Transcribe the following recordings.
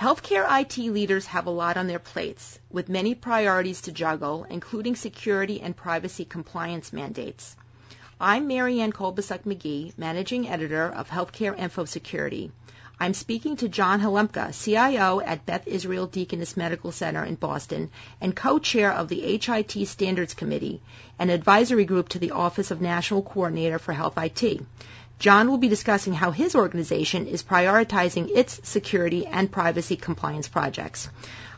Healthcare IT leaders have a lot on their plates, with many priorities to juggle, including security and privacy compliance mandates. I'm Marianne Kolbasuk McGee, Managing Editor of Healthcare Info Security. I'm speaking to John Halamka, CIO at Beth Israel Deaconess Medical Center in Boston and co-chair of the HIT Standards Committee, an advisory group to the Office of National Coordinator for Health IT. John will be discussing how his organization is prioritizing its security and privacy compliance projects.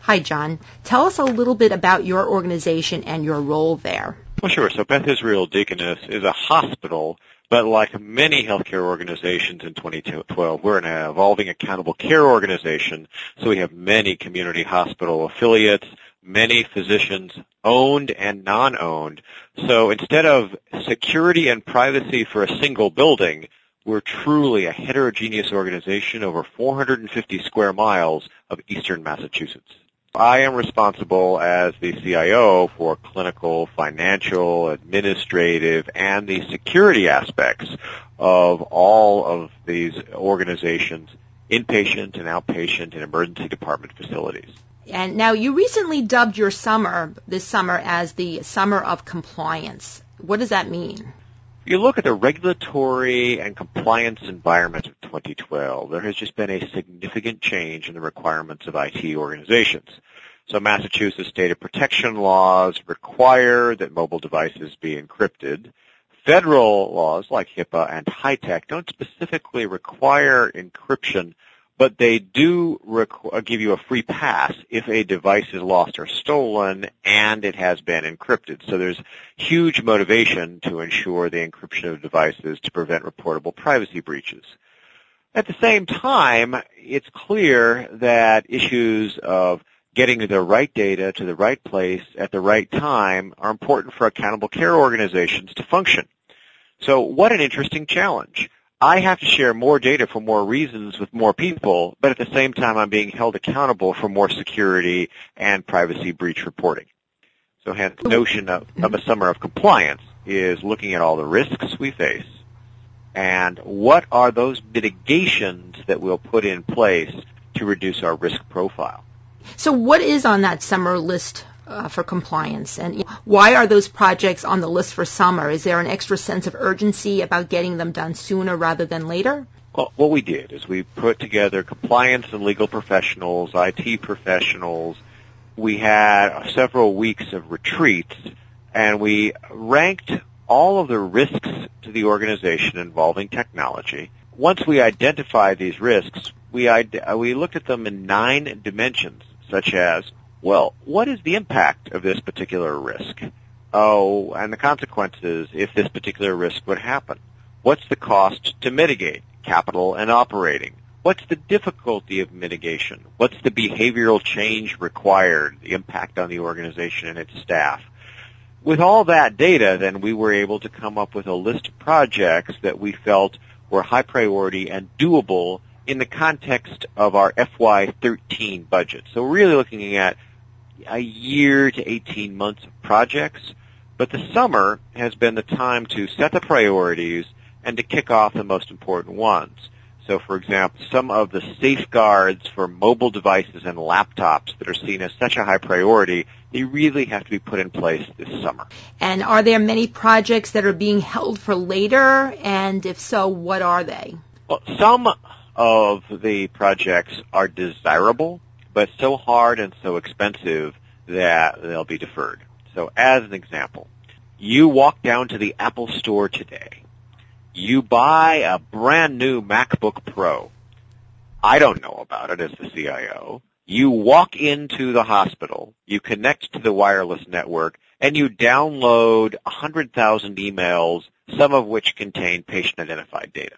Hi, John. Tell us a little bit about your organization and your role there. Well, sure. So Beth Israel Deaconess is a hospital but like many healthcare organizations in 2012, we're an evolving accountable care organization. So we have many community hospital affiliates, many physicians owned and non-owned. So instead of security and privacy for a single building, we're truly a heterogeneous organization over 450 square miles of eastern Massachusetts. I am responsible as the CIO for clinical, financial, administrative, and the security aspects of all of these organizations, inpatient and outpatient and emergency department facilities. And now you recently dubbed your summer, this summer, as the summer of compliance. What does that mean? you look at the regulatory and compliance environment of 2012, there has just been a significant change in the requirements of IT organizations. So Massachusetts data protection laws require that mobile devices be encrypted. Federal laws like HIPAA and HITECH don't specifically require encryption but they do requ- uh, give you a free pass if a device is lost or stolen and it has been encrypted. So there's huge motivation to ensure the encryption of devices to prevent reportable privacy breaches. At the same time, it's clear that issues of getting the right data to the right place at the right time are important for accountable care organizations to function. So what an interesting challenge. I have to share more data for more reasons with more people, but at the same time I'm being held accountable for more security and privacy breach reporting. So hence the notion of, of a summer of compliance is looking at all the risks we face and what are those mitigations that we'll put in place to reduce our risk profile. So what is on that summer list uh, for compliance? And why are those projects on the list for summer? Is there an extra sense of urgency about getting them done sooner rather than later? Well, what we did is we put together compliance and legal professionals, IT professionals. We had several weeks of retreats, and we ranked all of the risks to the organization involving technology. Once we identified these risks, we, we looked at them in nine dimensions, such as well, what is the impact of this particular risk? Oh, and the consequences if this particular risk would happen. What's the cost to mitigate? Capital and operating. What's the difficulty of mitigation? What's the behavioral change required, the impact on the organization and its staff? With all that data, then we were able to come up with a list of projects that we felt were high priority and doable in the context of our FY13 budget. So really looking at a year to 18 months of projects, but the summer has been the time to set the priorities and to kick off the most important ones. So for example, some of the safeguards for mobile devices and laptops that are seen as such a high priority, they really have to be put in place this summer. And are there many projects that are being held for later? And if so, what are they? Well, some of the projects are desirable but so hard and so expensive that they'll be deferred. So as an example, you walk down to the Apple store today. You buy a brand new MacBook Pro. I don't know about it as the CIO. You walk into the hospital, you connect to the wireless network, and you download 100,000 emails, some of which contain patient identified data.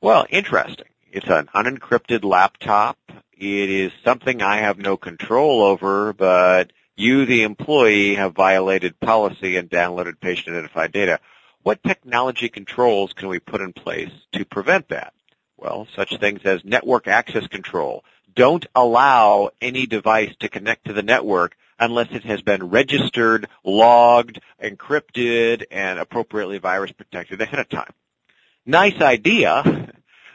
Well, interesting. It's an unencrypted laptop. It is something I have no control over, but you, the employee, have violated policy and downloaded patient identified data. What technology controls can we put in place to prevent that? Well, such things as network access control. Don't allow any device to connect to the network unless it has been registered, logged, encrypted, and appropriately virus protected ahead of time. Nice idea,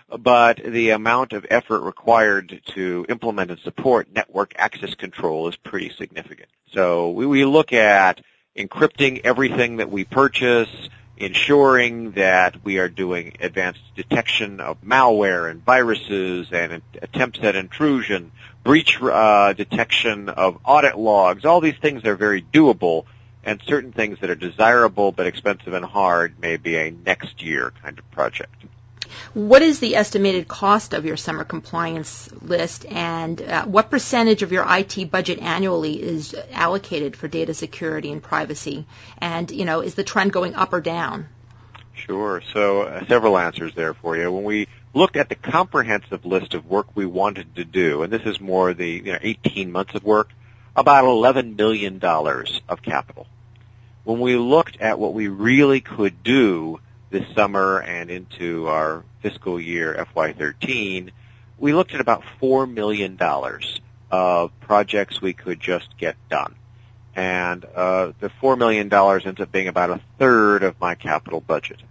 but the amount of effort required to implement and support network access control is pretty significant. So we, we look at encrypting everything that we purchase, ensuring that we are doing advanced detection of malware and viruses and attempts at intrusion, breach uh, detection of audit logs. All these things are very doable, and certain things that are desirable but expensive and hard may be a next year kind of project. What is the estimated cost of your summer compliance list, and uh, what percentage of your IT budget annually is allocated for data security and privacy? And you know, is the trend going up or down? Sure. So uh, several answers there for you. When we looked at the comprehensive list of work we wanted to do, and this is more the you know, 18 months of work, about 11 billion dollars of capital. When we looked at what we really could do this summer and into our fiscal year FY13, we looked at about $4 million of projects we could just get done. And uh, the $4 million ends up being about a third of my capital budget.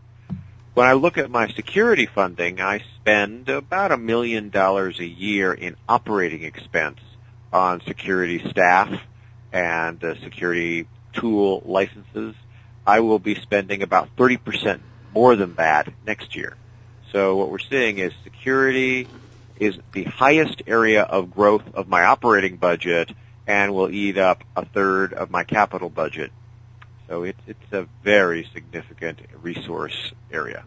When I look at my security funding, I spend about a million dollars a year in operating expense on security staff and uh, security tool licenses. I will be spending about 30% more than that next year. So what we're seeing is security is the highest area of growth of my operating budget and will eat up a third of my capital budget. So it's, it's a very significant resource area.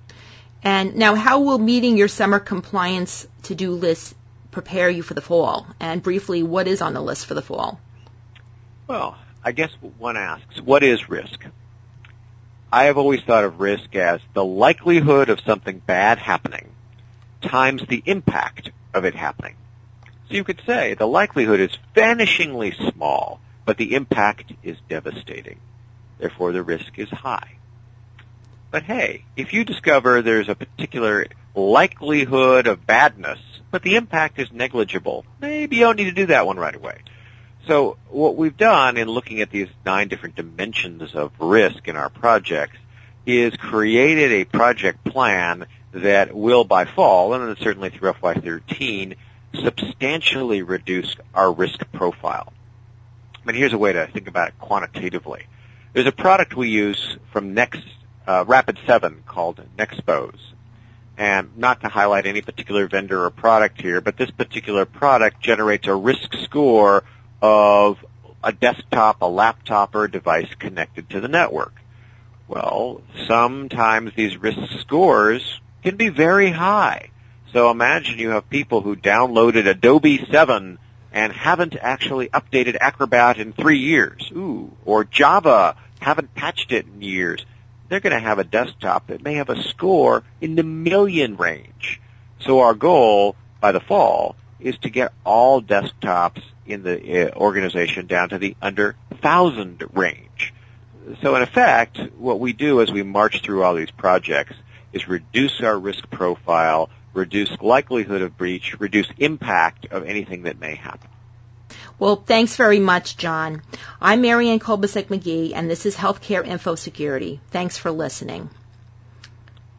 And now how will meeting your summer compliance to-do list prepare you for the fall? And briefly, what is on the list for the fall? Well, I guess one asks, what is risk? I have always thought of risk as the likelihood of something bad happening times the impact of it happening. So you could say the likelihood is vanishingly small, but the impact is devastating. Therefore the risk is high. But hey, if you discover there's a particular likelihood of badness, but the impact is negligible, maybe you don't need to do that one right away. So what we've done in looking at these nine different dimensions of risk in our projects is created a project plan that will by fall, and certainly through FY13, substantially reduce our risk profile. Mean, here's a way to think about it quantitatively. There's a product we use from Next, uh, Rapid7 called Nexpose. And not to highlight any particular vendor or product here, but this particular product generates a risk score of a desktop, a laptop, or a device connected to the network. Well, sometimes these risk scores can be very high. So imagine you have people who downloaded Adobe 7 and haven't actually updated Acrobat in three years. Ooh. Or Java, haven't patched it in years. They're going to have a desktop that may have a score in the million range. So our goal by the fall is to get all desktops in the uh, organization down to the under thousand range. So in effect, what we do as we march through all these projects is reduce our risk profile, reduce likelihood of breach, reduce impact of anything that may happen. Well, thanks very much, John. I'm Marianne Kolbasuk McGee, and this is Healthcare Info Security. Thanks for listening.